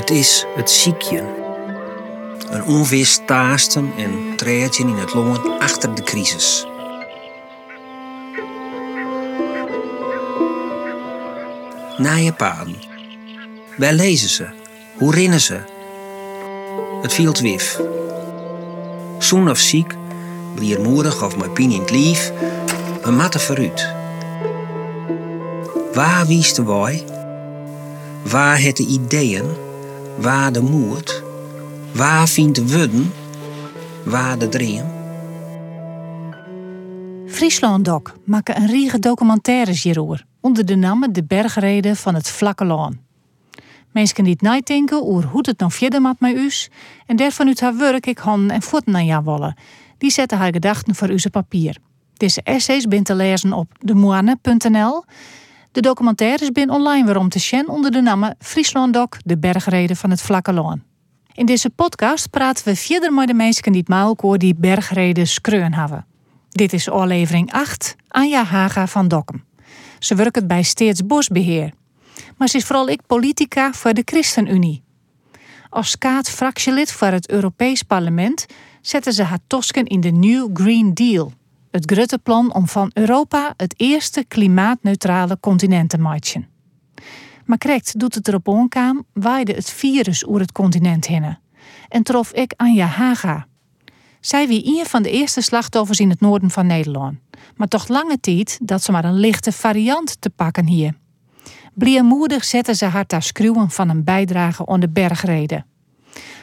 Het is het ziekje. Een onweerstaasten en treetje in het longen achter de crisis. Naaie paden. Waar lezen ze? Hoe rennen ze? Het viel wif. Zoen of ziek, bliermoedig of met pijn in het lief, we matten vooruit. Waar wiest de wij? Waar het de ideeën? Waar de moed? Waar vindt de wudden? Waar de dream? Friesland Doc maken een riege documentaires hierover onder de naam De Bergreden van het Vlakke Loon. Mensen die het nadenken over hoe het nou verder met mij us en daarvan uit haar werk ik handen en voeten aan jou wollen. Die zetten haar gedachten voor uw papier. Deze essays bent te lezen op demoine.nl. De documentaires zijn online waarom te zien onder de naam Friesland Doc, de bergreden van het Vlakke Loon. In deze podcast praten we verder met de mensen die het maalkoor die bergreden skreun hebben. Dit is aflevering 8, Anja Haga van Dokkum. Ze werkt bij Steeds Bosbeheer. Maar ze is vooral ik politica voor de ChristenUnie. Als kaat-fractielid voor het Europees Parlement zette ze haar tosken in de New Green Deal. Het grote plan om van Europa het eerste klimaatneutrale continent te maken. Maar correct doet het erop onkaam, waaide het virus oer het continent heen. En trof ik Anja Haga. Zij wie een van de eerste slachtoffers in het noorden van Nederland. Maar toch lange tijd dat ze maar een lichte variant te pakken hier. Bliermoedig zetten ze haar ter schreeuwen van een bijdrage aan de bergreden.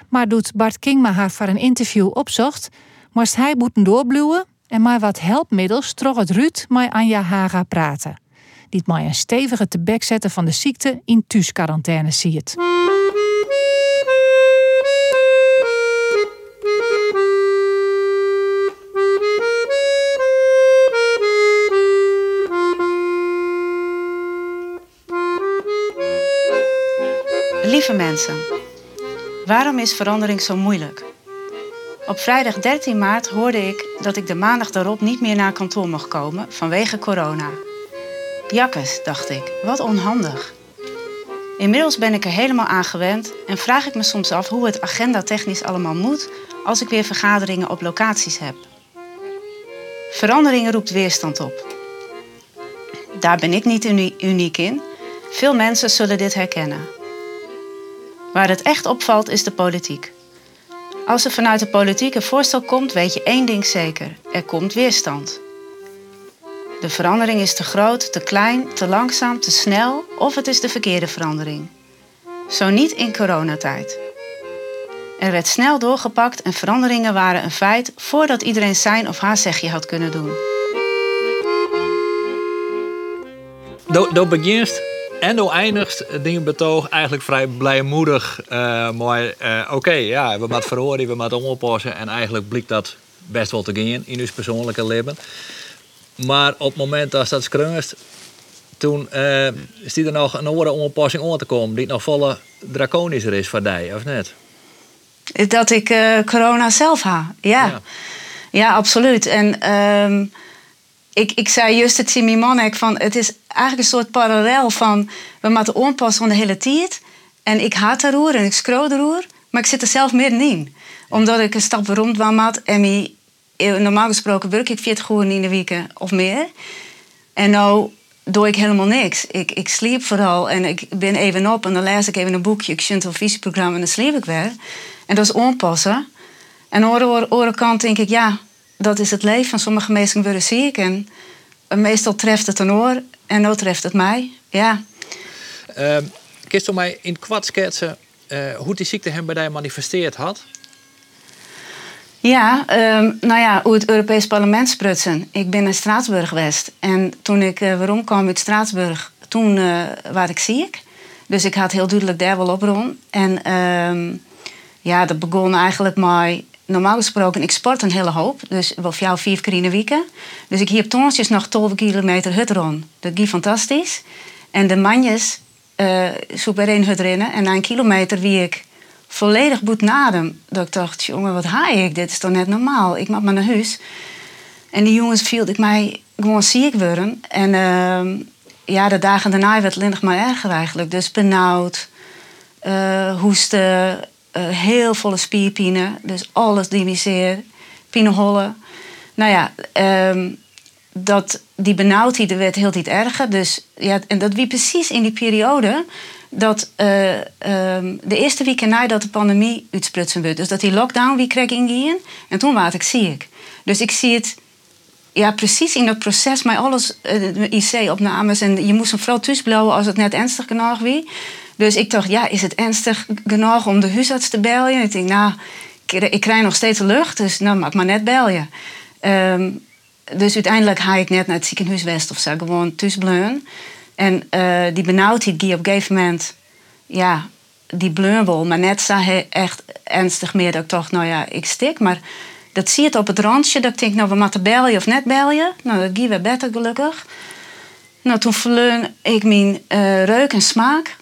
Maar doet Bart Kingma haar voor een interview opzocht, moest hij moeten doorbluwen en maar wat helpmiddels trok het Ruud met Anja Haga praten. Die mij een stevige te bek zetten van de ziekte in thuisquarantaine ziet. Lieve mensen, waarom is verandering zo moeilijk? Op vrijdag 13 maart hoorde ik dat ik de maandag daarop niet meer naar kantoor mocht komen vanwege corona. Jakkes, dacht ik, wat onhandig. Inmiddels ben ik er helemaal aan gewend en vraag ik me soms af hoe het agenda technisch allemaal moet als ik weer vergaderingen op locaties heb. Verandering roept weerstand op. Daar ben ik niet uniek in. Veel mensen zullen dit herkennen. Waar het echt opvalt is de politiek. Als er vanuit de politiek een voorstel komt, weet je één ding zeker: er komt weerstand. De verandering is te groot, te klein, te langzaam, te snel of het is de verkeerde verandering. Zo niet in coronatijd. Er werd snel doorgepakt en veranderingen waren een feit voordat iedereen zijn of haar zegje had kunnen doen. Dat begint en dan eindigt het betoog eigenlijk vrij blijmoedig. Uh, maar uh, oké, ja, we moeten verhoren, we moeten oppassen. En eigenlijk blijkt dat best wel te gaan in uw persoonlijke leven. Maar op het moment dat dat schrungest, toen uh, is er nog een andere onpassing om te komen die nog volle draconischer is voor die, of net? Dat ik corona zelf ha, ja. ja. absoluut. En ehm, ik, ik zei juist het Simi Manek van het is eigenlijk een soort parallel van we moeten onpassen van de hele tijd. En ik haat de roer en ik scroll de roer, maar ik zit er zelf middenin. Omdat ik een stap rond maat en eh, normaal gesproken werk ik 40 uur in de weken of meer. En nou doe ik helemaal niks. Ik, ik sliep vooral en ik ben even op en dan lees ik even een boekje. Ik zie een televisieprogramma en dan sliep ik weer. En dat is onpassen. En aan de andere kant denk ik, ja, dat is het leven van sommige mensen worden ziek. En meestal treft het een oor en nu treft het mij. Ja. Uh, kun je mij in kwart schetsen uh, hoe die ziekte hem bij mij manifesteerd had? Ja, uh, nou ja, hoe het Europees Parlement sprutsen. Ik ben in Straatsburg geweest. En toen ik uh, waarom kwam uit Straatsburg, toen uh, was ik ziek. Dus ik had heel duidelijk daar wel op En ehm, ja, dat begon eigenlijk maar normaal gesproken, ik sport een hele hoop. Dus wel jou vier keer in de week. Dus ik hier tonsjes nog 12 kilometer hut rond. Dat ging fantastisch. En de manjes uh, zo bij een hut rennen. En na een kilometer wie ik volledig boet nadem. Dat ik dacht, jongen, wat haai ik? Dit is toch net normaal? Ik mag maar naar huis. En die jongens viel ik mij gewoon ziek worden. En uh, ja, de dagen daarna werd het nog maar erger eigenlijk. Dus benauwd, uh, hoesten, heel volle spierpijnen. Dus alles diviseer, pinehollen. Nou ja, ehm, dat, die benauwdheid werd heel niet erger. Dus, ja, en dat wie precies in die periode dat uh, um, de eerste week nadat de pandemie uitsprutsen werd. Dus dat die lockdown wie kreeg ingingen. En toen was ik ziek. Dus ik zie het ja, precies in dat proces met alles, uh, IC-opnames. En je moest hem vooral thuis blijven als het net ernstig genoeg wie. Dus ik dacht, ja, is het ernstig genoeg om de huisarts te bellen? Ik denk, nou, ik, ik krijg nog steeds lucht, dus nou, mag maar net bellen. Um, dus uiteindelijk ga ik net naar het ziekenhuis West of zo, gewoon thuis bleun. En uh, die benauwdheid die op een gegeven moment, ja, die bleunbol, maar net zag hij echt ernstig meer dat ik toch, nou ja, ik stik. Maar dat zie je op het randje, dat ik denk, nou, we moeten bellen of net bellen. Nou, dat ging weer beter gelukkig. Nou, toen verleun ik mijn uh, reuk en smaak.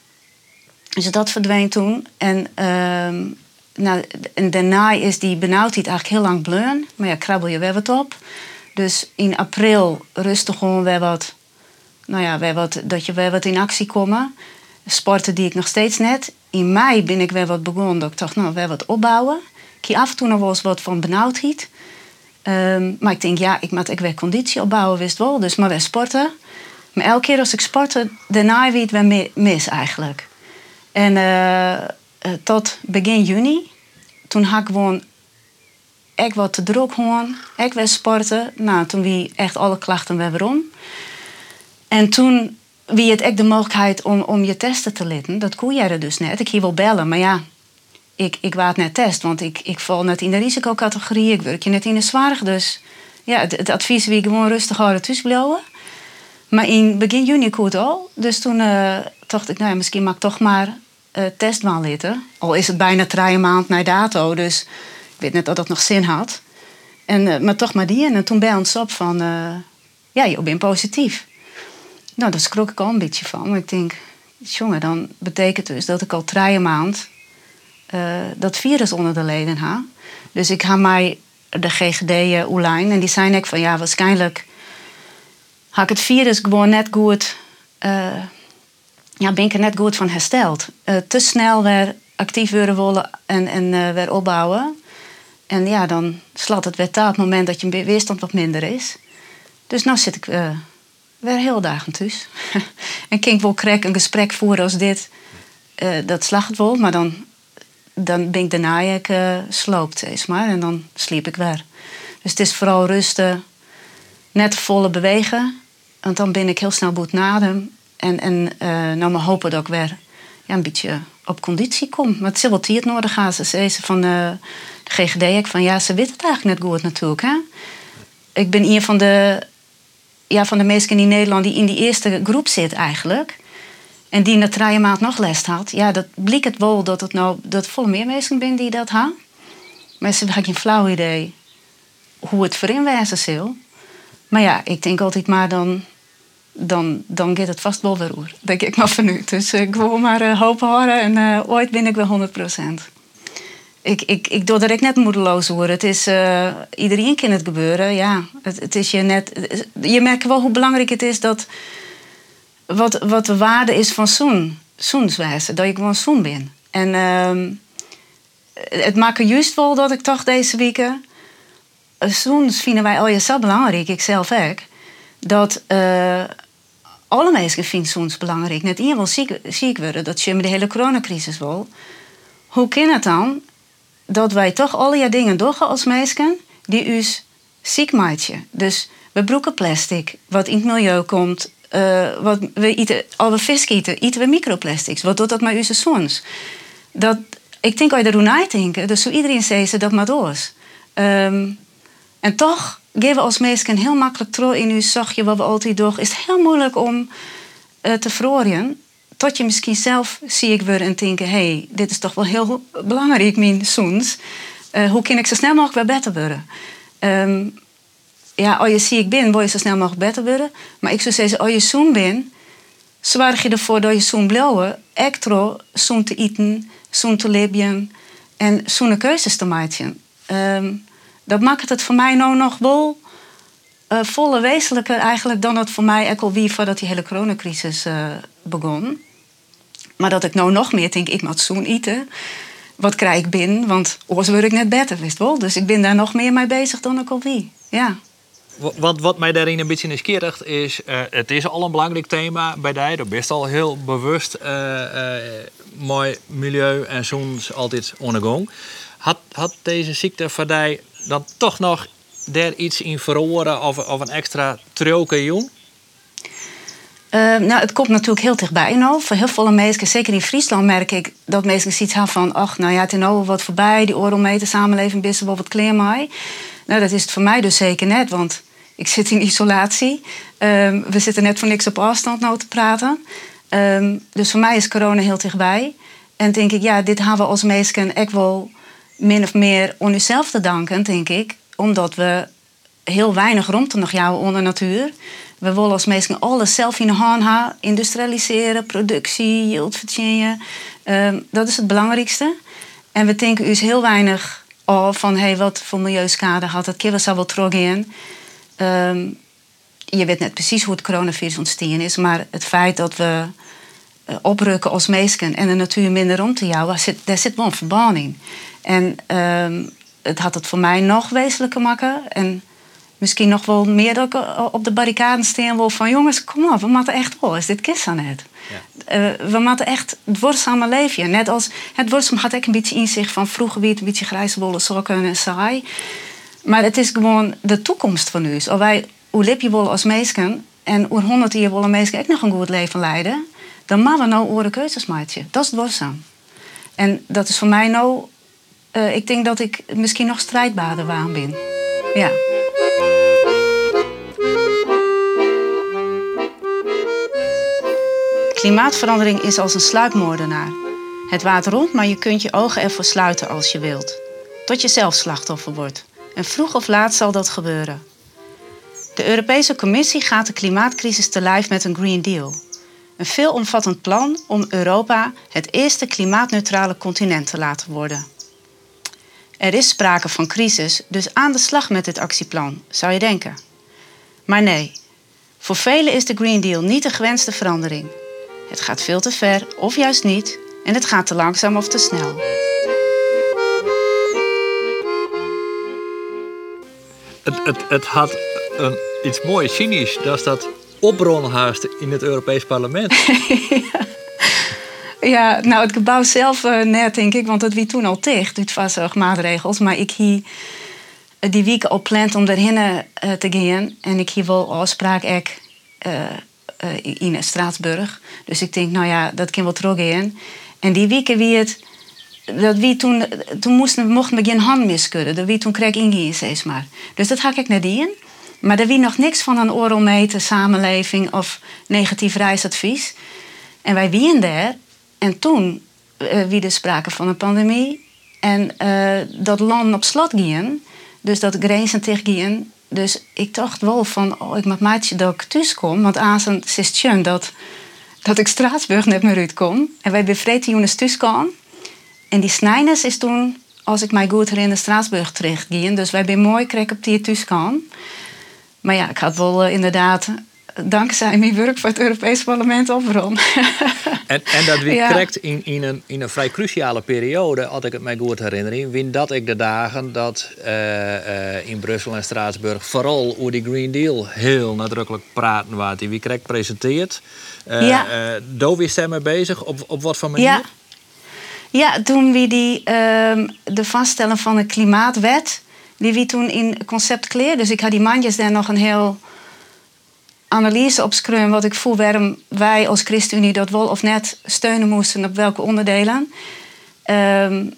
Dus dat verdween toen. En, uh, nou, en daarna is die benauwdheid eigenlijk heel lang bleun. Maar ja, krabbel je weer wat op. Dus in april rustig gewoon weer wat, nou ja, weer wat, dat je weer wat in actie komen. Sporten die ik nog steeds net. In mei ben ik weer wat begonnen. Dat ik dacht, nou, weer wat opbouwen. Ik af en toe nog wel eens wat van benauwdheid. Um, maar ik denk, ja, ik moet ik weer conditie opbouwen, wist wel. Dus maar weer sporten. Maar elke keer als ik sportte, daarna weer weer mis eigenlijk. En uh, tot begin juni, toen had ik gewoon ik wat te druk gewoon. Ik was sporten. Nou, toen wie echt alle klachten weer om. En toen wie het echt de mogelijkheid om, om je testen te laten. Dat kon jij er dus net. Ik hier wel bellen, maar ja, ik, ik waard net test. Want ik, ik val net in de risicocategorie. Ik werk je net in de zwaar. Dus ja, het, advies wie gewoon rustig houden thuis. Maar in begin juni kon het al. Dus toen uh, dacht ik, nou ja, misschien mag ik toch maar uh, laten. Al is het bijna drie maand na dato. Dus ik weet net dat dat nog zin had. En, uh, maar toch maar die. En toen bij ons op van, uh, ja, je bent positief. Nou, daar schrok ik al een beetje van. Maar ik denk, jongen, dan betekent dus dat ik al drie maand dat virus onder de leden heb. Dus ik ga mij de GGD uh, en die zijn ik van, ja, waarschijnlijk had ik het virus gewoon net goed, ja, ben ik er net goed van hersteld. te snel weer actief willen willen en, en weer opbouwen. En ja, dan slaat het weer taal het moment dat je weerstand wat minder is. Dus nu zit ik uh, weer heel dagen thuis. en kan ik wel krek een gesprek voeren als dit. Dat slacht het wel, maar dan, dan ben ik daarna ik, sloopt, zeg maar. En dan sliep ik weer. Dus het is vooral rusten, net volle bewegen. Want dan ben ik heel snel boet nadem. En, en uh, nou maar hopen dat ik weer ja, een beetje op conditie kom. Maar het is wel het nodig gaan. Ze van de GGD ik van ja, ze weten het eigenlijk net goed natuurlijk. Hè? Ik ben een van de, ja, van de mensen in Nederland die in die eerste groep zit eigenlijk. En die de drie maand nog les had. Ja, dat bleek het wel dat het nou dat volle meer mensen ben die dat hebben. Maar ze hebben geen flauw idee hoe het voor inwijzen zal. Maar ja, ik denk altijd maar dan, dan, dan gaat het vast wel weer oer. Denk ik maar van nu. Dus ik wil maar uh, hopen horen en uh, ooit ben ik wel 100 procent ik, ik, ik doe direct net moedeloos worden. Het is, iedereen kan het gebeuren, ja. Het, het, is je net... Je merkt wel hoe belangrijk het is dat... Wat, wat de waarde is van zoen. Zoenswijze. Dat ik gewoon zoen ben. En uh, het maakt juist wel dat ik toch deze weken... Zoens vinden wij al je zo belangrijk, ik zelf ook. Dat... alle mensen vinden zoens belangrijk. Net iemand ziek, ziek worden, dat je met de hele coronacrisis wil. Hoe kan het dan dat wij toch alle ja dingen doen als mensen die u ziek maken. Dus we broeken plastic, wat in het milieu komt. Uh, wat we eten, al we vis eten, eten we microplastics. Wat doet dat met onze zoons? Dat, ik denk als je erover denken, dus zo iedereen zei dat maar door. Um, en toch geven als mensen heel makkelijk trouw in uw zachtje wat we altijd doen. Is het heel moeilijk om uh, te verhoren tot je misschien zelf zie ik weer en denken: hey, dit is toch wel heel belangrijk, mijn zoons. Uh, hoe kan ik zo snel mogelijk weer beter worden? Um, ja, als je ziek bent, wil je zo snel mogelijk beter worden. Maar ik zou zeggen, als je zoon bent, zorg je ervoor dat je zoon blijft, extra zoon te eten, zoon te leven en zo'n keuzes te maken. Um, dat maakt het voor mij nou nog wel uh, volle wezenlijker eigenlijk dan het voor mij ook wie voordat die hele coronacrisis uh, begon. Maar dat ik nou nog meer denk, ik moet zoen eten. Wat krijg ik binnen? Want oors word ik net beter, wist wel. Dus ik ben daar nog meer mee bezig dan ik wie. Ja. Wat, wat mij daarin een beetje nieuwsgierig is, uh, het is al een belangrijk thema bij die. Je bent al heel bewust mooi milieu en soms altijd ondergang. Had, had deze ziekte voor die dan toch nog daar iets in verloren of, of een extra troken? Uh, nou, het komt natuurlijk heel dichtbij nou. Voor heel veel mensen, zeker in Friesland, merk ik dat mensen zoiets hebben van... ach, nou ja, het is nou wat voorbij, die oorlogmeter samenleving, wel wat mij. Nou, dat is het voor mij dus zeker net, want ik zit in isolatie. Um, we zitten net voor niks op afstand nou te praten. Um, dus voor mij is corona heel dichtbij. En denk ik, ja, dit hebben we als mensen echt wel min of meer aan onszelf te danken, denk ik. Omdat we heel weinig ruimte nog jouw onder natuur. We willen als mensen alles zelf in de hand hebben. Industrialiseren, productie, yield verdienen. Um, dat is het belangrijkste. En we denken dus heel weinig oh, van hey, wat voor milieuschade had. Killen zou wel in. Um, je weet net precies hoe het coronavirus ontstaan is, maar het feit dat we uh, oprukken als mensen en de natuur minder rond te jou, zit, daar zit wel een verband in. En um, het had het voor mij nog wezenlijker maken. En misschien nog wel meer dat ik op de barricade staan wil van jongens, kom op, we moeten echt wel, is dit kist aan het. Ja. Uh, we moeten echt het wordzame leven. Net als het wordzame had ik een beetje inzicht van vroeger wie het een beetje grijze wollen sokken en saai. Maar het is gewoon de toekomst van ons. Of wij hoe lip je als meisken en hoe honderd jaar willen meisken ook nog een goed leven leiden, dan moeten we nou oren keuzes maken. Dat is het. En dat is voor mij nou, uh, ik denk dat ik misschien nog strijdbaarder waan ben. Ja. Klimaatverandering is als een sluipmoordenaar. Het waait rond, maar je kunt je ogen ervoor sluiten als je wilt. Tot je zelf slachtoffer wordt. En vroeg of laat zal dat gebeuren. De Europese Commissie gaat de klimaatcrisis te lijf met een Green Deal. Een veelomvattend plan om Europa het eerste klimaatneutrale continent te laten worden. Er is sprake van crisis, dus aan de slag met dit actieplan, zou je denken. Maar nee, voor velen is de Green Deal niet de gewenste verandering. Het gaat veel te ver, of juist niet, en het gaat te langzaam of te snel. Het, het, het had een, iets moois cynisch, dat is dat opronhaast in het Europees Parlement. ja. Ja. nou het gebouw zelf uh, net denk ik, want het wie toen al dicht, het was ook maatregels, maar ik hier die week al plant om daarheen te gaan en ik hier wel afspraak ik in Straatsburg. Dus ik denk, nou ja, dat kan wel in. En die weken wie het, dat wie toen, toen moesten, mochten we geen hand miskudden. Dat wie toen kreeg ingaan, steeds maar. Dus dat ga ik net in. Maar er wie nog niks van een oorlogmeten, samenleving of negatief reisadvies. En wij wien daar. En toen uh, wie sprake van een pandemie. En uh, dat land op slot gingen. Dus dat grenzen tegen gingen. Dus ik dacht wel van, oh, ik moet maatje dat ik thuis kom. Want aan het dat, dat ik Straatsburg net meer uitkom. En wij bevreten jongens thuis. En die snijners is toen, als ik mij goed herinner, Straatsburg terecht ging. Dus wij zijn mooi kreeg op die thuis. Maar ja, ik had wel uh, inderdaad dankzij mijn werk voor het Europees Parlement overal. en, en dat we ja. in, in, een, in een vrij cruciale periode, had ik het mij goed herinnering, win dat ik de dagen dat uh, uh, in Brussel en Straatsburg vooral over die Green Deal heel nadrukkelijk praten waar die wie kreeg presenteert. Uh, ja. Daar wist zij mee bezig, op, op wat voor manier? Ja. Ja, toen we die, uh, de vaststellen van de klimaatwet, die we toen in concept kleer. Dus ik had die mandjes daar nog een heel analyse op schreeuwen wat ik voel waarom wij als ChristenUnie dat wel of net steunen moesten op welke onderdelen. Um,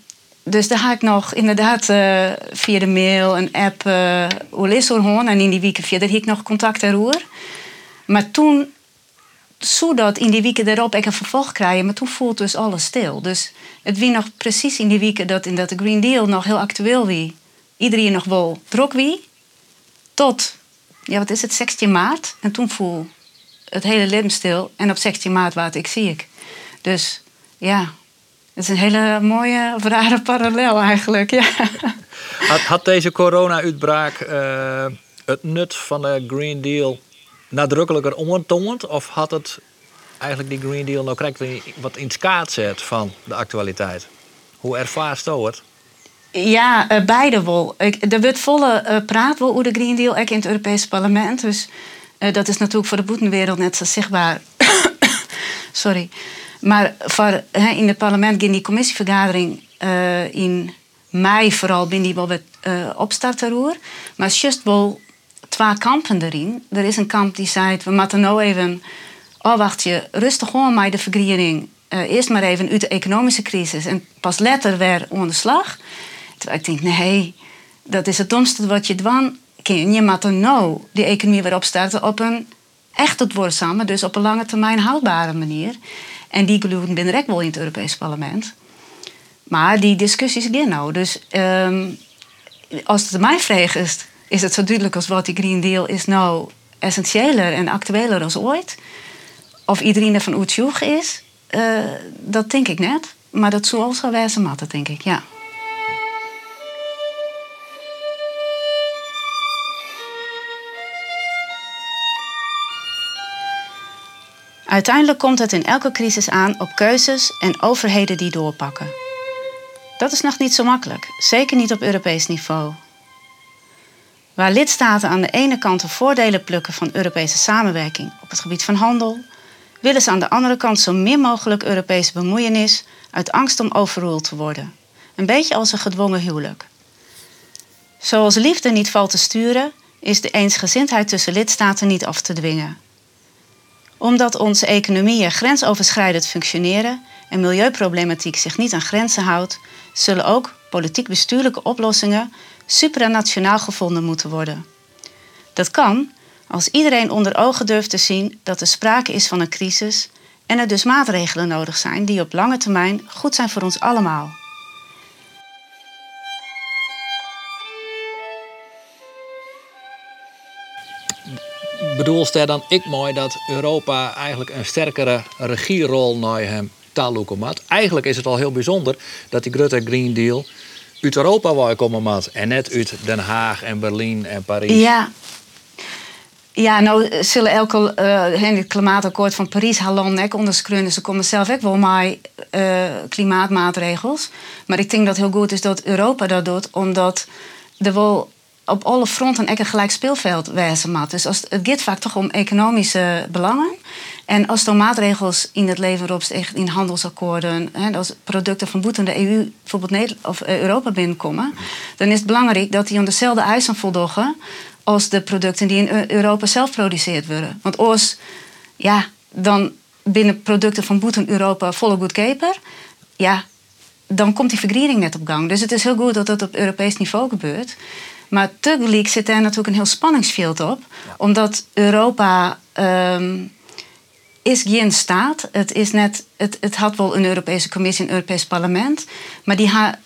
dus daar ga ik nog inderdaad uh, via de mail, een app, uh, hoor en in die weken daar heb ik nog contact roer. Maar toen, zodat in die weken erop ik een vervolg krijgen, maar toen voelt dus alles stil. Dus het wie nog precies in die weken dat in dat de Green Deal nog heel actueel wie. Iedereen nog wel druk wie. Tot ja, wat is het, 16 maart. En toen voel het hele leven stil. En op 16 maart wat ik zie ik. Dus ja, het is een hele mooie rare parallel eigenlijk. Ja. Had, had deze corona-uitbraak uh, het nut van de Green Deal nadrukkelijker omgetoond? Of had het eigenlijk die Green Deal nou krijgt wat in kaart zet van de actualiteit? Hoe ervaart je het? Ja, uh, beide wel. Er wordt volle uh, praat over de Green Deal, ook in het Europese parlement. Dus uh, dat is natuurlijk voor de boetenwereld net zo zichtbaar. Sorry. Maar voor, in het parlement, in die commissievergadering in mei vooral, ben die wel wat opstarten roer. Maar juist wel twee kampen erin. Er is een kamp die zei, we moeten nou even... Oh, wacht je, rustig gewoon met de vergrijering. eerst maar even uit de economische crisis en pas later weer onder de slag. Terwijl ik denk, nee, dat is het domste wat je dwan kan. Je moet dan nou die economie weer opstarten op een echt woordzame, dus op een lange termijn houdbare manier. En die geloven binnen ook wel in het Europees Parlement. Maar die discussies gaan nou. Dus um, als het mij vraagt is, is het zo duidelijk als wat die Green Deal is nou essentiëler en actueler als ooit. Of iedereen er van Oetsjoeg is, uh, dat denk ik net. Maar dat zou zo wijze matten, denk ik, ja. Uiteindelijk komt het in elke crisis aan op keuzes en overheden die doorpakken. Dat is nog niet zo makkelijk, zeker niet op Europees niveau. Waar lidstaten aan de ene kant de voordelen plukken van Europese samenwerking op het gebied van handel, willen ze aan de andere kant zo min mogelijk Europese bemoeienis uit angst om overroeld te worden. Een beetje als een gedwongen huwelijk. Zoals liefde niet valt te sturen, is de eensgezindheid tussen lidstaten niet af te dwingen omdat onze economieën grensoverschrijdend functioneren en milieuproblematiek zich niet aan grenzen houdt, zullen ook politiek-bestuurlijke oplossingen supranationaal gevonden moeten worden. Dat kan als iedereen onder ogen durft te zien dat er sprake is van een crisis en er dus maatregelen nodig zijn die op lange termijn goed zijn voor ons allemaal. Bedoelst er dan ik mooi dat Europa eigenlijk een sterkere regierol naar hem taloeken maakt. Eigenlijk is het al heel bijzonder dat die Grutte Green Deal uit Europa wou komen maat en net uit Den Haag en Berlijn en Parijs. Ja. Ja, nou zullen elke uh, het klimaatakkoord van Parijs halen nek onderschreeuwen. Ze komen zelf ook wel met uh, klimaatmaatregels. Maar ik denk dat het heel goed is dat Europa dat doet, omdat er wel op alle fronten een gelijk speelveld wijzen moet. Dus als, het gaat vaak toch om economische belangen. En als er maatregels in het leven erop in handelsakkoorden, hè, als producten van boeten de EU, bijvoorbeeld Nederland, of eh, Europa binnenkomen, dan is het belangrijk dat die aan dezelfde eisen voldoen als de producten die in Europa zelf geproduceerd worden. Want als, ja, dan binnen producten van boeten Europa volle goedkoper, ja, dan komt die vergrijzing net op gang. Dus het is heel goed dat dat op Europees niveau gebeurt. Maar tegelijk zit daar natuurlijk een heel spanningsveld op. Omdat Europa um, is geen staat. Het, is net, het, het had wel een Europese Commissie, een Europees parlement. Maar die heeft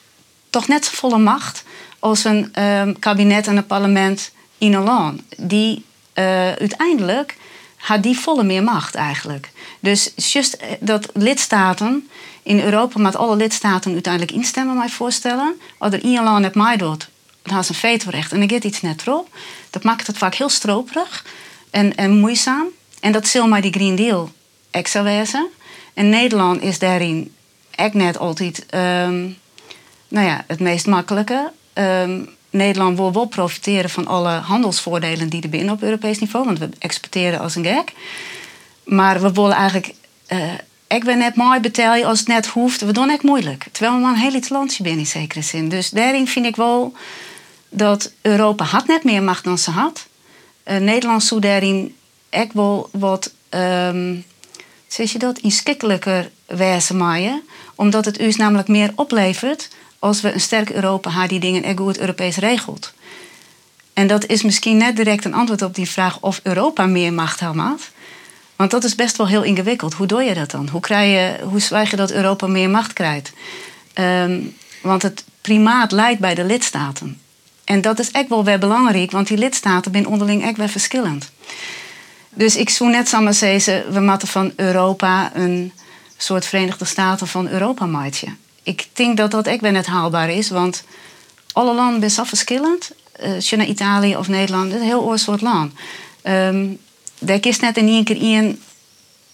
toch net zo volle macht als een um, kabinet en een parlement in een land. Die uh, uiteindelijk had die volle meer macht eigenlijk. Dus juist eh, dat lidstaten in Europa, met alle lidstaten uiteindelijk instemmen, mij voorstellen. Als er één land het mij doet, dan is een vetorecht en dan gaat iets net erop. Dat maakt het vaak heel stroperig en, en moeizaam. En dat zal maar die Green Deal extra wezen. En Nederland is daarin echt net altijd um, nou ja, het meest makkelijke. Um, Nederland wil wel profiteren van alle handelsvoordelen die er binnen op Europees niveau, want we exporteren als een gek. Maar we willen eigenlijk. Uh, ik ben net mooi betalen als het net hoeft. We doen het moeilijk. Terwijl we maar een heel iets landje binnen in zekere zin. Dus daarin vind ik wel dat Europa had net meer macht dan ze had. Uh, Nederland zou daarin echt wel wat, um, zeg je dat, inschikkelijker wijzen maaien. Omdat het u namelijk meer oplevert als we een sterk Europa hebben die dingen echt goed Europees regelt. En dat is misschien net direct een antwoord op die vraag of Europa meer macht had. Want dat is best wel heel ingewikkeld. Hoe doe je dat dan? Hoe, krijg je, hoe zwijg je dat Europa meer macht krijgt? Um, want het primaat leidt bij de lidstaten. En dat is echt wel weer belangrijk, want die lidstaten zijn onderling echt weer verschillend. Dus ik zou net samen zeggen, we moeten van Europa een soort Verenigde Staten van Europa maken. Ik denk dat dat echt weer net haalbaar is, want alle landen zijn zo verschillend. Uh, als je naar Italië of Nederland, het is een heel oor soort land. Um, daar net in één keer één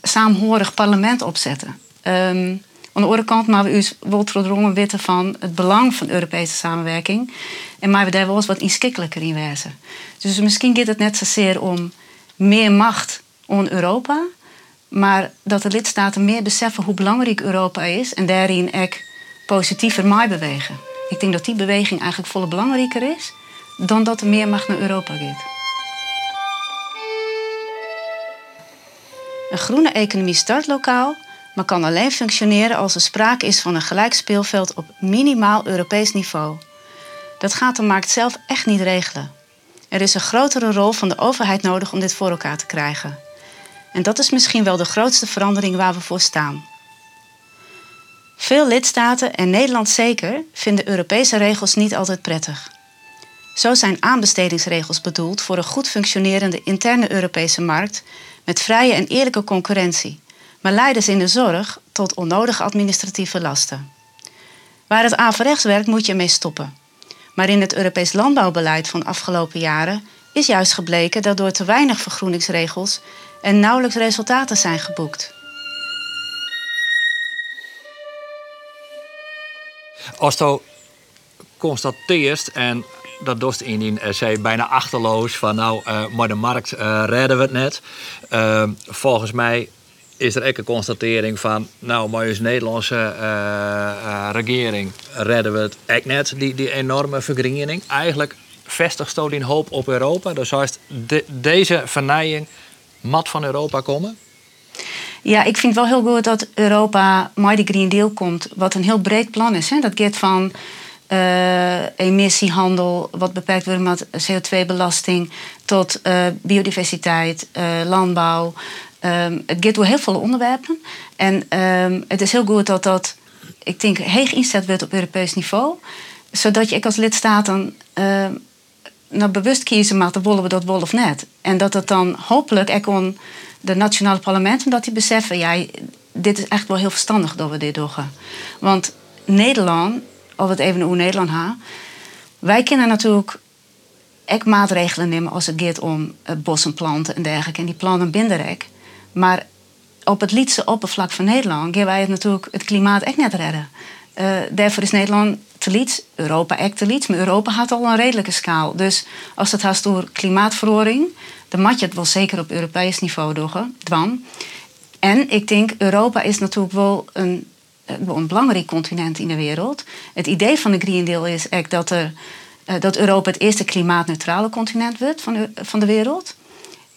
saamhorig parlement opzetten. Um, aan de andere kant maar we u wel weten van het belang van Europese samenwerking. En maar we daar wel eens wat inschikkelijker in wijzen. Dus misschien gaat het net zozeer om meer macht aan Europa. Maar dat de lidstaten meer beseffen hoe belangrijk Europa is. En daarin ook positiever mij bewegen. Ik denk dat die beweging eigenlijk volle belangrijker is. Dan dat er meer macht naar Europa gaat. Een groene economie start lokaal maar kan alleen functioneren als er sprake is van een gelijk speelveld op minimaal Europees niveau. Dat gaat de markt zelf echt niet regelen. Er is een grotere rol van de overheid nodig om dit voor elkaar te krijgen. En dat is misschien wel de grootste verandering waar we voor staan. Veel lidstaten, en Nederland zeker, vinden Europese regels niet altijd prettig. Zo zijn aanbestedingsregels bedoeld voor een goed functionerende interne Europese markt met vrije en eerlijke concurrentie maar leiden ze in de zorg tot onnodige administratieve lasten. Waar het averechts werkt, moet je mee stoppen. Maar in het Europees landbouwbeleid van afgelopen jaren is juist gebleken dat door te weinig vergroeningsregels er nauwelijks resultaten zijn geboekt. Als constateert, en dat doet in die essay bijna achterloos, van nou, uh, maar de markt uh, redden we het net. Volgens mij is er ook een constatering van, nou, maar als Nederlandse uh, regering redden we het echt net, die, die enorme vergrijning. Eigenlijk vestigt zo die hoop op Europa. Dus de, deze vernijing mat van Europa komen? Ja, ik vind wel heel goed dat Europa met die Green Deal komt, wat een heel breed plan is. Hè? Dat gaat van uh, emissiehandel, wat beperkt wordt met CO2-belasting, tot uh, biodiversiteit, uh, landbouw, Um, het gaat door heel veel onderwerpen. En um, het is heel goed dat dat, ik denk, heeg inzet wordt op Europees niveau. Zodat je als lidstaten uh, nou bewust kiezen, maar willen we dat wel of net. En dat het dan hopelijk ook de nationale parlementen, dat die beseffen, ja, dit is echt wel heel verstandig dat we dit doen. Want Nederland, of het even hoe Nederland ha, wij kennen natuurlijk ook maatregelen nemen als het gaat om uh, bossen planten en dergelijke. En die plannen binden ik. Maar op het liedse oppervlak van Nederland gaan wij het natuurlijk het klimaat echt net redden. Uh, daarvoor is Nederland te lied, Europa echt te lied, maar Europa had al een redelijke schaal. Dus als het gaat door klimaatverhoring, dan moet je het wel zeker op Europees niveau doen. En ik denk, Europa is natuurlijk wel een, eh, een belangrijk continent in de wereld. Het idee van de Green Deal is echt dat, er, eh, dat Europa het eerste klimaatneutrale continent wordt van de, van de wereld.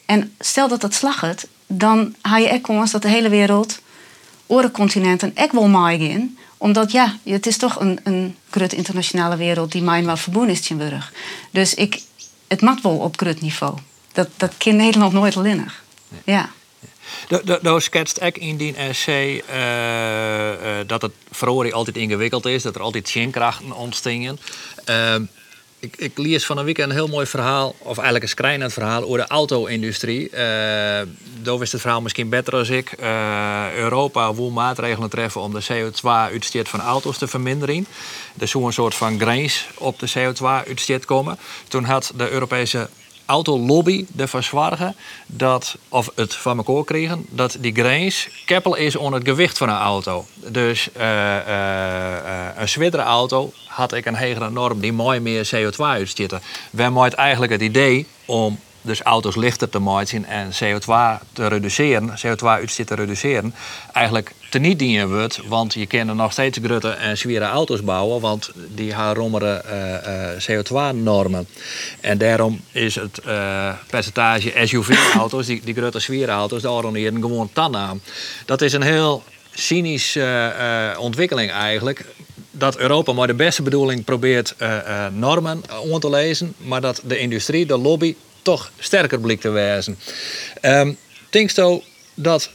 En stel dat dat slaggert, dan ga je echt kans dat de hele wereld, andere continenten, echt wel maaien in. Omdat ja, het is toch een, een grote internationale wereld die mij wel verbonden is burg. Dus ik, het mag wel op groot niveau. Dat, dat kan Nederland nooit alleen. Ja. Nou schetst ik in die essay uh, uh, dat het verhoring altijd ingewikkeld is, dat er altijd zinkrachten ontstingen. Uh, ik, ik lees van een weekend een heel mooi verhaal, of eigenlijk een schrijnend verhaal, over de auto-industrie. Uh, daar is het verhaal misschien beter als ik. Uh, Europa wil maatregelen treffen om de CO2-uitstoot van auto's te verminderen. Er zou een soort van grens op de CO2-uitstoot komen. Toen had de Europese autolobby ervoor zorgen dat, of het van elkaar kregen, dat die grens keppel is onder het gewicht van een auto. Dus uh, uh, een zwiddere auto had ik een hegere norm die mooi meer CO2 uitstoten. Wij maken eigenlijk het idee om dus auto's lichter te maken en CO2 te reduceren, CO2-uitstoot te reduceren, eigenlijk te niet dienen wordt. Want je kan nog steeds grote en zware auto's bouwen, want die hebben rommere uh, uh, CO2-normen. En daarom is het uh, percentage SUV-auto's, die, die grote zware auto's, daar oriëren gewoon tan aan. Dat is een heel cynische ontwikkeling eigenlijk dat Europa maar de beste bedoeling probeert normen om te lezen, maar dat de industrie, de lobby, toch sterker blik te wijzen. Um, Denk je dat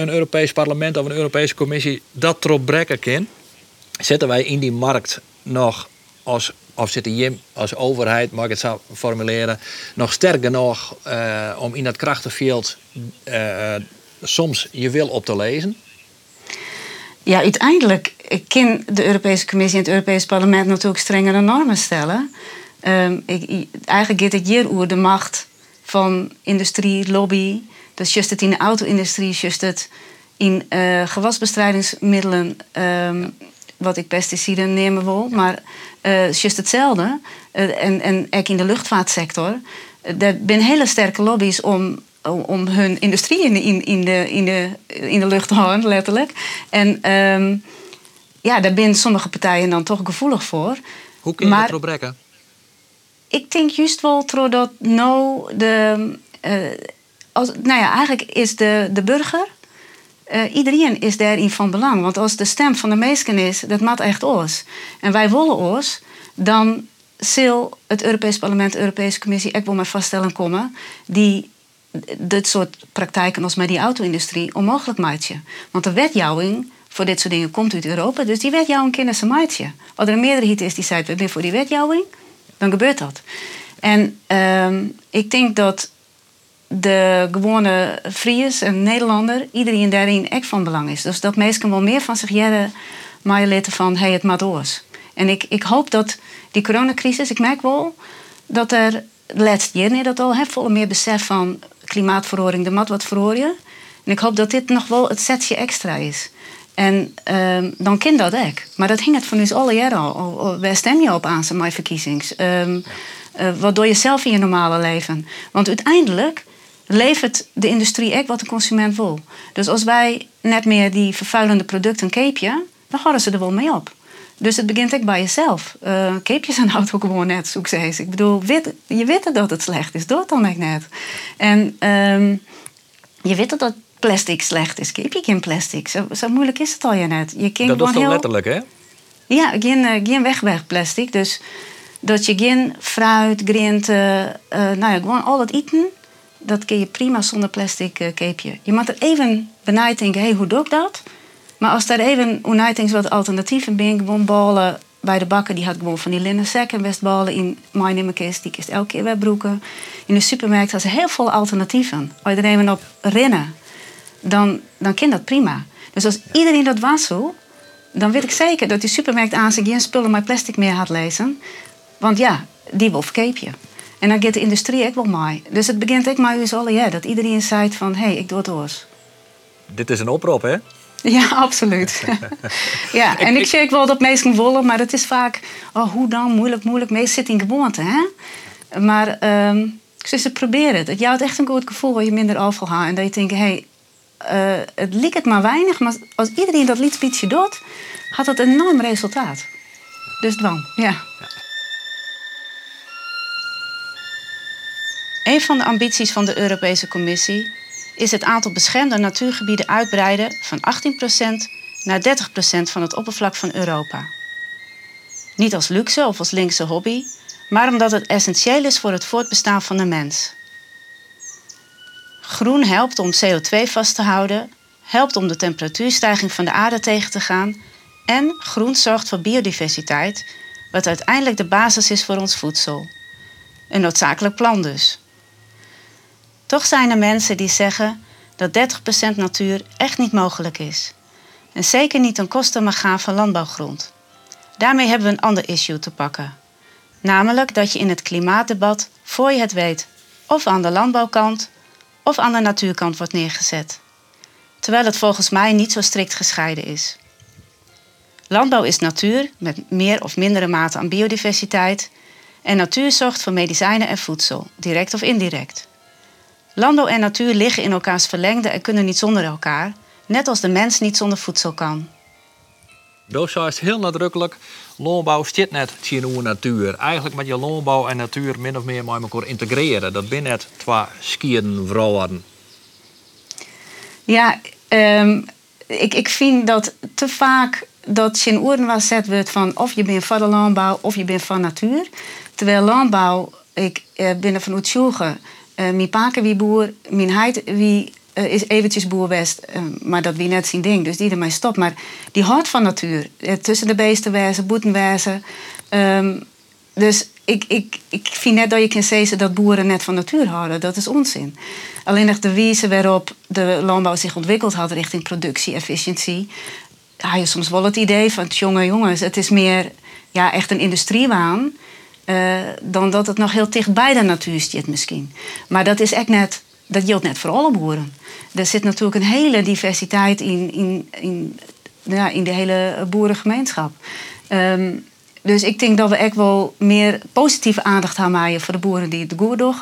een Europees parlement of een Europese commissie dat erop brekken kan? Zetten wij in die markt nog als of zitten Jim als overheid, mag ik het zo formuleren, nog sterker nog uh, om in dat krachtenveld uh, soms je wil op te lezen? Ja, uiteindelijk kan de Europese Commissie en het Europese Parlement natuurlijk strengere normen stellen. Um, ik, eigenlijk gaat het hier over de macht van industrie, lobby, Dus just het in de auto-industrie, just het in uh, gewasbestrijdingsmiddelen, um, wat ik pesticiden nemen wil, maar uh, just hetzelfde. Uh, en, en ook in de luchtvaartsector. er zijn hele sterke lobby's om, om hun industrie in, in, in, de, in, de, in de lucht te houden, letterlijk. En um, ja, daar zijn sommige partijen dan toch gevoelig voor. Hoe kun je maar, dat erop rekken? Ik denk juist wel dat nou de. Uh, als, nou ja, eigenlijk is de, de burger. Uh, iedereen is daarin van belang. Want als de stem van de meesten is, dat maakt echt oors. En wij willen oors, dan zal het Europees Parlement, de Europese Commissie ook wel met vaststellen komen die dit soort praktijken als met die auto-industrie onmogelijk maakt. Want de wetjouwing voor dit soort dingen komt uit Europa. Dus die wetjouwing kennen ze maatje. Als er een meerderheid is die zegt, we zijn voor die wetjouwing, dan gebeurt dat. En uh, ik denk dat de gewone Friers en Nederlander, iedereen daarin echt van belang is. Dus dat mensen wel meer van zich jaren maar leren van, hey, het maakt oors. En ik, ik hoop dat die coronacrisis, ik merk wel dat er laatste jaar dat al, heb volle meer besef van klimaatverhoring, de mat wat verhoren. En ik hoop dat dit nog wel het setje extra is. En um, dan kind dat ook. Maar dat hing het van ons alle jaren al. Waar stem je op aan, mijn verkiezings? Um, uh, wat doe je zelf in je normale leven? Want uiteindelijk levert de industrie ook wat de consument wil. Dus als wij net meer die vervuilende producten keepje, dan houden ze er wel mee op. Dus het begint ook bij jezelf. Uh, keepjes zijn houdt ook gewoon net, succes. Ik bedoel, weet, je weet dat het slecht is, doe het dan ook net. En um, je weet dat plastic slecht is. Keep je geen plastic. Zo, zo moeilijk is het al je net. Je dat is heel... letterlijk, hè? Ja, geen, uh, geen wegwerkplastic. Dus dat je geen fruit, groente, uh, nou ja, gewoon al het eten, dat kun je prima zonder plastic uh, keepje. Je moet er even benijd denken, hey, hoe doe ik dat? Maar als daar even wat alternatieven ben, gewoon ballen bij de bakker, die had gewoon van die linnen en westballen in mijn nimmerkist, die kist elke keer wegbroeken. In de supermarkt had ze heel veel alternatieven. Als je er even op rennen, dan, dan kan dat prima. Dus als iedereen dat was dan weet ik zeker dat die supermarkt aan zich geen spullen met plastic meer had lezen. Want ja, die wil je. En dan gaat de industrie ook wel mee. Dus het begint ook maar alle ja, dat iedereen zei van, hé, hey, ik doe het oors. Dit is een oproep, hè? Ja, absoluut. ja, en ik, ik zeg wel dat mensen willen, maar het is vaak, oh, hoe dan, moeilijk, moeilijk. Meest zit in gewoonte, hè? Maar um, ze proberen het. Houdt echt een goed gevoel waar je minder afval haalt. En dat je denkt, hé, hey, uh, het liep het maar weinig, maar als iedereen dat liedspietje doet, had het een enorm resultaat. Dus dan, ja. Een van de ambities van de Europese Commissie is het aantal beschermde natuurgebieden uitbreiden van 18% naar 30% van het oppervlak van Europa. Niet als luxe of als linkse hobby, maar omdat het essentieel is voor het voortbestaan van de mens. Groen helpt om CO2 vast te houden, helpt om de temperatuurstijging van de aarde tegen te gaan en groen zorgt voor biodiversiteit, wat uiteindelijk de basis is voor ons voedsel. Een noodzakelijk plan dus. Toch zijn er mensen die zeggen dat 30% natuur echt niet mogelijk is. En zeker niet ten koste mag gaan van landbouwgrond. Daarmee hebben we een ander issue te pakken. Namelijk dat je in het klimaatdebat, voor je het weet, of aan de landbouwkant of aan de natuurkant wordt neergezet. Terwijl het volgens mij niet zo strikt gescheiden is. Landbouw is natuur met meer of mindere mate aan biodiversiteit en natuur zorgt voor medicijnen en voedsel, direct of indirect. Landbouw en natuur liggen in elkaars verlengde en kunnen niet zonder elkaar, net als de mens niet zonder voedsel kan. Dosa is heel nadrukkelijk. Landbouw zit net in de natuur. Eigenlijk met je landbouw en natuur min of meer met elkaar integreren. Dat binnen net twee skiën vrouwen. Ja, um, ik, ik vind dat te vaak dat in oren was zet wordt van of je bent van de landbouw of je bent van natuur. Terwijl landbouw, ik uh, ben van mijn paken wie boer, mijn wie uh, is eventjes boerwest, uh, maar dat wie net zien ding, dus die ermee stopt. Maar die houdt van natuur. tussen de beesten wezen, boeten wezen. Um, dus ik, ik, ik vind net dat je kan zeggen dat boeren net van natuur houden. Dat is onzin. Alleen de wijze waarop de landbouw zich ontwikkeld had richting productie, efficiëntie. Had je soms wel het idee van, jonge jongens, het is meer ja, echt een industriewaan. Uh, dan dat het nog heel dicht bij de natuur zit misschien. Maar dat is echt net dat geldt net voor alle boeren. Er zit natuurlijk een hele diversiteit in, in, in, ja, in de hele boerengemeenschap. Ehm, dus ik denk dat we echt wel meer positieve aandacht gaan maaien voor de boeren die het goed doen.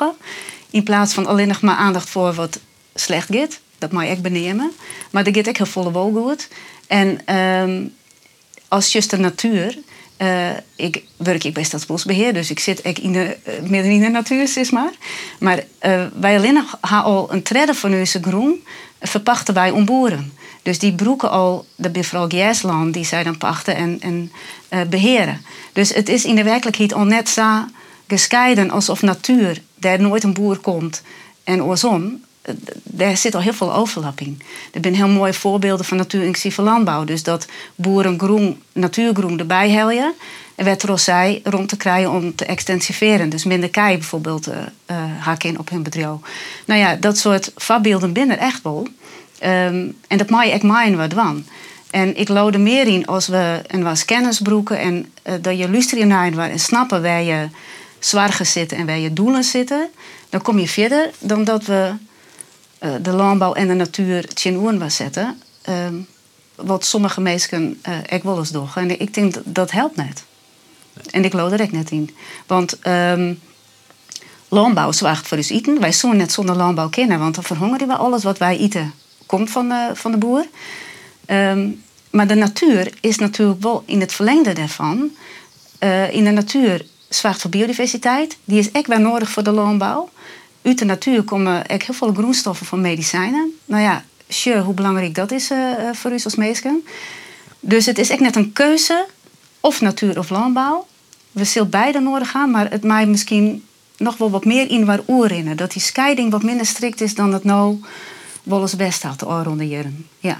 In plaats van alleen nog maar aandacht voor wat slecht gaat. Dat mag je echt benemen. Maar dat gaat echt heel volle wel goed. En um, als just de natuur. Uh, ik werk bij Stadsbosbeheer, dus ik zit ik in de, uh, midden in de natuur, zeg maar. Maar uh, wij alleen al een tredde van onze groen verpachten wij om boeren. Dus die broeken al de mevrouw Giesland, die zij dan pachten en, en beheren. Dus het is in de werkelijkheid al net zo gescheiden alsof natuur, daar nooit een boer komt en oorzon, daar zit al heel veel overlapping. Er zijn heel mooie voorbeelden van natuur-inclusieve landbouw. Dus dat boeren groen, natuurgroen erbij helden. En werd er rond te krijgen om te extensiveren. Dus minder kei bijvoorbeeld uh, uh, haken op hun bedrijf. Nou ja, dat soort voorbeelden binnen echt wel. Um, en dat mag echt maaien wat van. En ik lode meer in als we een was kennisbroeken en uh, dat je luisteren naar en snappen waar je zwaar zitten en waar je doelen zitten, dan kom je verder dan dat we de landbouw en de natuur tjen was zetten. Uh, wat sommige mensen uh, ook wel eens doen. En ik denk dat, dat helpt net. En ik loop er echt net in. Want um, landbouw zorgt voor ons eten. Wij zullen net zonder landbouw kennen, want dan verhongeren we alles wat wij eten. Komt van de, van de boer. Um, maar de natuur is natuurlijk wel in het verlengde daarvan. In de natuur zorgt voor biodiversiteit. Die is echt wel nodig voor de landbouw uit de natuur komen echt heel veel groenstoffen van medicijnen. Nou ja, sure, hoe belangrijk dat is uh, voor u als mensen. Dus het is echt net een keuze, of natuur of landbouw. We zullen beide nodig gaan, maar het maakt misschien nog wel wat meer in waar oerinnen. Dat die scheiding wat minder strikt is dan het nou wel eens best had, de ronde jaren. Ja.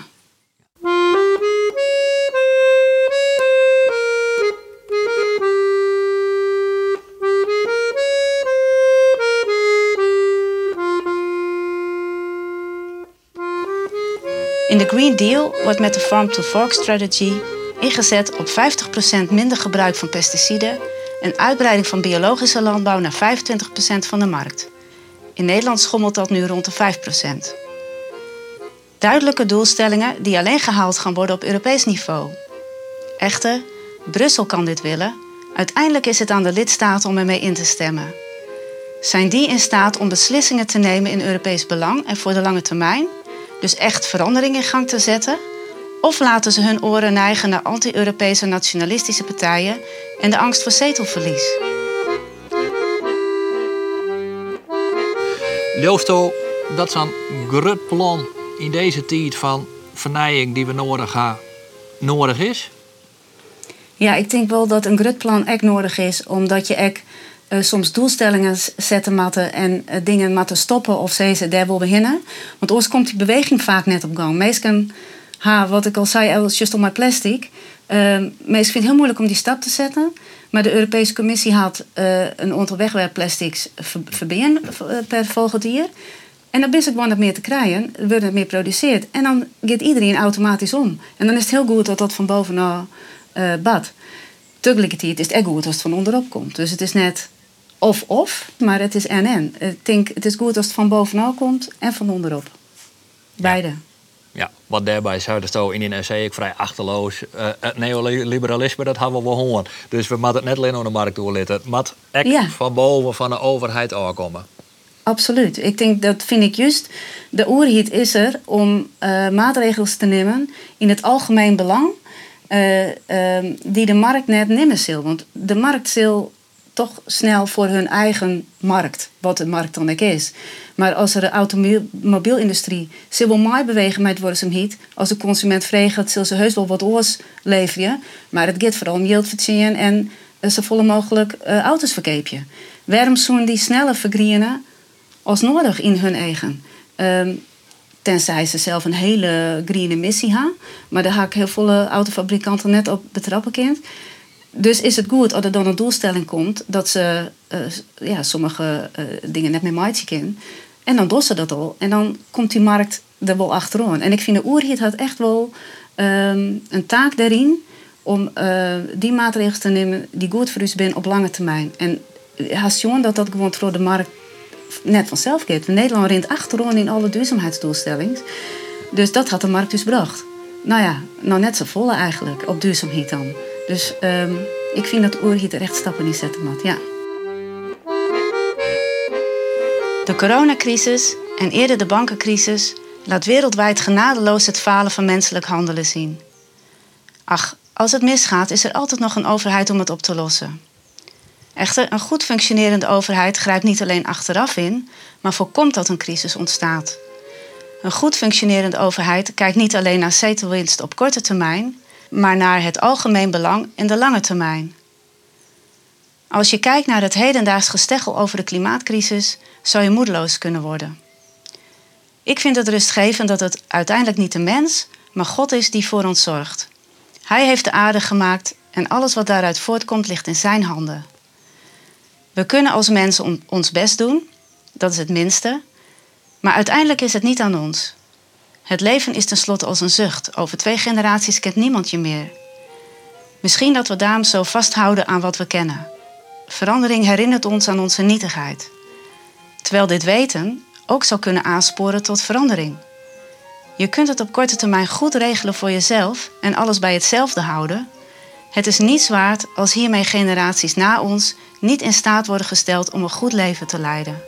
In de Green Deal wordt met de Farm to Fork Strategy ingezet op 50% minder gebruik van pesticiden en uitbreiding van biologische landbouw naar 25% van de markt. In Nederland schommelt dat nu rond de 5%. Duidelijke doelstellingen die alleen gehaald gaan worden op Europees niveau. Echter, Brussel kan dit willen. Uiteindelijk is het aan de lidstaten om ermee in te stemmen. Zijn die in staat om beslissingen te nemen in Europees belang en voor de lange termijn? Dus echt verandering in gang te zetten? Of laten ze hun oren neigen naar anti-Europese nationalistische partijen en de angst voor zetelverlies? Leefsto, dat is een groot plan in deze tijd van vernijing die we nodig, gaan, nodig is? Ja, ik denk wel dat een groot plan echt nodig is, omdat je echt uh, soms doelstellingen zetten matten en uh, dingen matten stoppen of ze daar wil beginnen. Want anders komt die beweging vaak net op gang. Meestal, ha, wat ik al zei, als just om mijn plastic. Uh, meestal vindt het heel moeilijk om die stap te zetten. Maar de Europese Commissie had een aantal wegwerpplastics verbinden per volgend jaar. En dan is het gewoon meer te krijgen, er wordt het meer geproduceerd. En dan gaat iedereen automatisch om. En dan is het heel goed dat dat van bovenaf bad. Tegelijkertijd is het echt goed als het van onderop komt. Dus het is net of-of, maar het is en-en. Ik denk, het is goed als het van bovenal komt en van onderop. Beide. Ja, wat daarbij zouden in een essay ik vrij achterloos. Uh, het neoliberalisme, dat hebben we wel gehoord. Dus we moeten het net alleen naar de markt doorletten. Het moet echt van boven van de overheid aankomen. Absoluut. Ik denk dat vind ik juist. De oerhiet is er om uh, maatregelen te nemen in het algemeen belang. Uh, die de markt net nemen zal. Want de markt zal toch snel voor hun eigen markt, wat de markt dan ook is. Maar als er de automobielindustrie ze wil mij bewegen met worden ze als de consument vraagt, zullen ze heus wel wat oors leveren. Maar het gaat vooral om yieldverdienen en zo volle mogelijk uh, auto's verkepen. Waarom zouden die sneller vergrienen als nodig in hun eigen? Um, tenzij ze zelf een hele green missie hebben. Maar daar ga ik heel veel autofabrikanten net op betrappen kind dus is het goed als er dan een doelstelling komt dat ze uh, ja, sommige uh, dingen net meer maatje kennen. En dan doen ze dat al. En dan komt die markt er wel achterom. En ik vind de oerhit had echt wel um, een taak daarin om uh, die maatregelen te nemen die goed voor u zijn op lange termijn. En haast dat dat gewoon voor de markt net vanzelf gaat. Nederland rent achterom in alle duurzaamheidsdoelstellingen. Dus dat had de markt dus gebracht. Nou ja, nou net zo volle eigenlijk op duurzaamheid dan. Dus ehm, ik vind dat Oerhiet er echt stappen in zetten moet, ja. De coronacrisis en eerder de bankencrisis laat wereldwijd genadeloos het falen van menselijk handelen zien. Ach, als het misgaat, is er altijd nog een overheid om het op te lossen. Echter, een goed functionerende overheid grijpt niet alleen achteraf in, maar voorkomt dat een crisis ontstaat. Een goed functionerende overheid kijkt niet alleen naar zetelwinst op korte termijn, maar naar het algemeen belang in de lange termijn. Als je kijkt naar het hedendaags gesteggel over de klimaatcrisis, zou je moedeloos kunnen worden. Ik vind het rustgevend dat het uiteindelijk niet de mens, maar God is die voor ons zorgt. Hij heeft de aarde gemaakt en alles wat daaruit voortkomt ligt in zijn handen. We kunnen als mensen ons best doen, dat is het minste, maar uiteindelijk is het niet aan ons. Het leven is tenslotte als een zucht. Over twee generaties kent niemand je meer. Misschien dat we daarom zo vasthouden aan wat we kennen. Verandering herinnert ons aan onze nietigheid. Terwijl dit weten ook zou kunnen aansporen tot verandering. Je kunt het op korte termijn goed regelen voor jezelf en alles bij hetzelfde houden. Het is niets waard als hiermee generaties na ons niet in staat worden gesteld om een goed leven te leiden.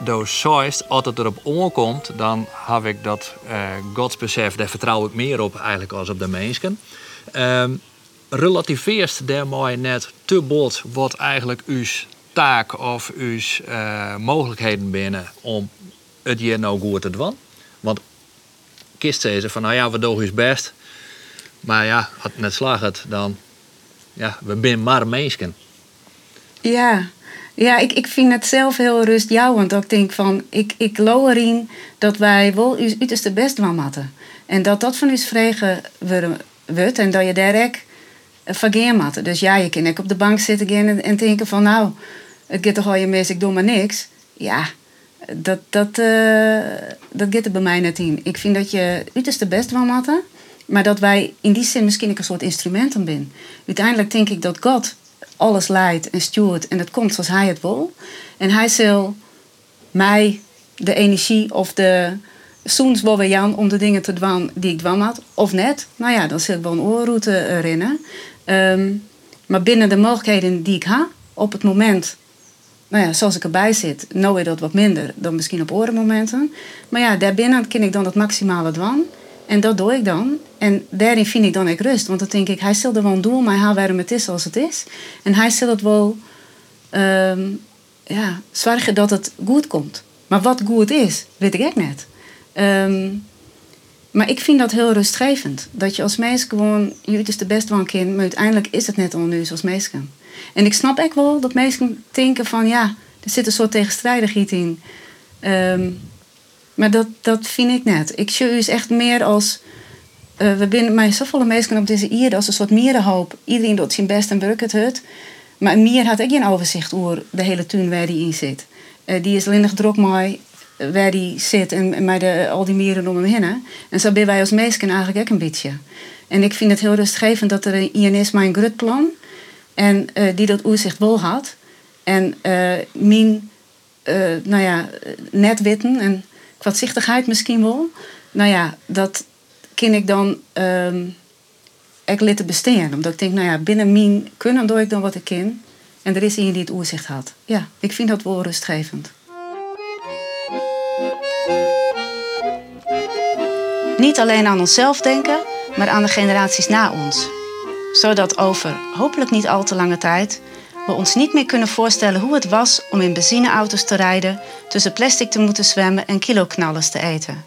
Door zoist, als het erop aankomt, dan heb ik dat uh, godsbesef, daar vertrouw ik meer op eigenlijk als op de mensen. Um, relativeert daarmee net te bot wat eigenlijk uw taak of uw uh, mogelijkheden binnen om het hier nou goed te doen. Want kist ze van, nou ja, we doen ons best. Maar ja, als het net slaagt, dan, ja, we zijn maar mensen. Ja, ja ik, ik vind het zelf heel rustjouwend. Dat ik denk van, ik, ik erin dat wij wel uiterste best wel matten. En dat dat van ons vregen wordt en dat je direct vergeer matten. Dus ja, je kan ook op de bank zitten en, en denken van, nou, het gaat toch al je mis, ik doe maar niks. Ja, dat, dat, uh, dat gaat er bij mij net in. Ik vind dat je uiterste best wel matten. Maar dat wij in die zin misschien een soort instrumenten zijn. Uiteindelijk denk ik dat God alles leidt en stuurt en het komt zoals hij het wil. En hij zal mij de energie of de soms wel weer Jan om de dingen te doen die ik doen had. Of net. Nou ja, dan zit ik wel een oorroute erin. Um, maar binnen de mogelijkheden die ik heb, op het moment, nou ja, zoals ik erbij zit, nou je dat wat minder dan misschien op orenmomenten. Maar ja, daarbinnen kan ik dan het maximale doen. En dat doe ik dan. En daarin vind ik dan ik rust. Want dan denk ik, hij er wel doen, maar hij waarom het is zoals het is. En hij zal het wel um, ja, zorgen dat het goed komt. Maar wat goed is, weet ik echt net. Um, maar ik vind dat heel rustgevend. Dat je als meisje gewoon, je is de best wel een kind, maar uiteindelijk is het net al als meisje. En ik snap echt wel dat mensen denken van ja, er zit een soort tegenstrijdigheid in. Um, maar dat, dat vind ik net. Ik zie u echt meer als. Uh, we binnen mij zoveel mensen op deze ierde als een soort mierenhoop. Iedereen doet zijn best en brukt het het. Maar een mier had ik geen overzicht over de hele tuin waar die in zit. Uh, die is nog druk mooi eh, waar die zit en, de, al die mieren om hem heen. En zo ben wij als mensen eigenlijk ook een beetje. En ik vind het heel rustgevend dat er een is mijn grutplan. En die dat oerzicht wel had. En uh, mijn, nou ja, netwitten en kwadzichtigheid misschien wel. Nou ja, dat kan ik dan um, echt litten besteden. Omdat ik denk, nou ja, binnen mijn kunnen doe ik dan wat ik kan. En er is iemand die het oerzicht had. Ja, ik vind dat wel rustgevend. Niet alleen aan onszelf denken, maar aan de generaties na ons. Zodat over hopelijk niet al te lange tijd we ons niet meer kunnen voorstellen hoe het was om in benzineauto's te rijden, tussen plastic te moeten zwemmen en kiloknallers te eten.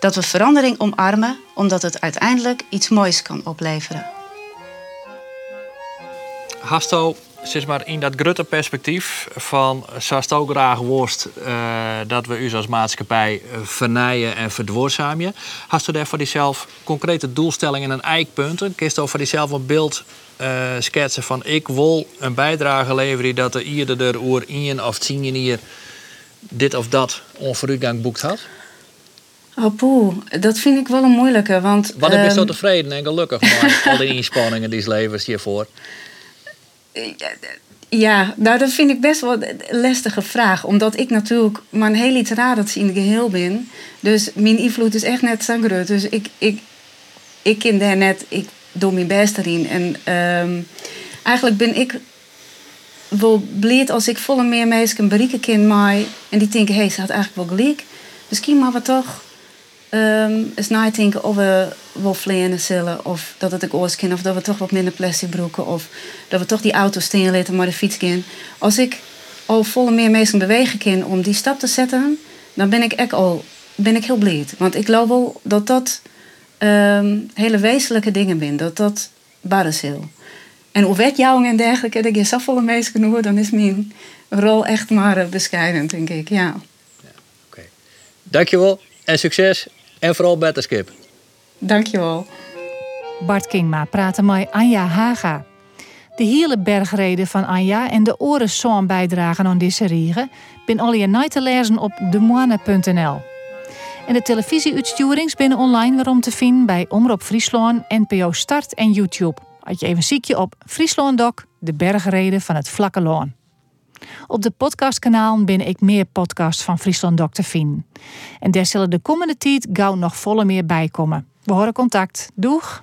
Dat we verandering omarmen omdat het uiteindelijk iets moois kan opleveren. Hasto, zeg maar in dat grote perspectief van zou ook graag worst uh, dat we u als maatschappij vernijen en verdwoordzamen. Hast u daar voor jezelf concrete doelstellingen en eikpunten? Kist voor jezelf een beeld uh, schetsen van ik wil een bijdrage leveren dat er ieder er oer in of tien hier dit of dat onvooruitgang boekt had? Oh poeh, dat vind ik wel een moeilijke, want... Wat heb je zo ehm, tevreden en gelukkig met al die inspanningen die levert hiervoor? Ja, nou dat vind ik best wel een lastige vraag. Omdat ik natuurlijk maar een heel iets raar in het geheel ben. Dus mijn invloed is echt net zo groot. Dus ik, ik, ik ken daar net, ik doe mijn best erin. En ehm, eigenlijk ben ik wel blij als ik volle meer mensen bereiken kan mij. En die denken, hé, hey, ze had eigenlijk wel gelijk. Misschien maar we toch um, eens nadenken of we wel vleien zullen. Of dat het ik oors. Of dat we toch wat minder plastic broeken. Of dat we toch die auto laten, maar de fiets kan. Als ik al volle meer mensen bewegen kan om die stap te zetten. Dan ben ik echt al ben ik heel blij. Want ik geloof wel dat dat um, hele wezenlijke dingen zijn. Dat dat barrezeel. En hoe wetjouwing en dergelijke, dat je volle mensen genoeg, dan is mijn rol echt maar eh, bescheiden, denk ik. Ja. ja Oké. Okay. Dankjewel en succes. En vooral beter skip. Dankjewel. Bart Kingma praatte met Anja Haga. De hele bergreden van Anja en de orenzoon bijdragen aan deze riegen ben al je te lezen op demoine.nl. En de televisieuitstuurings binnen online waarom te vinden bij Omroep Friesland, NPO Start en YouTube. Had je even ziekje op Friesland Doc, de bergreden van het Vlakke Loon. Op de podcastkanaal ben ik meer podcasts van Friesland Doc te vinden. En daar zullen de komende tijd gauw nog volle meer bij komen. We horen contact. Doeg!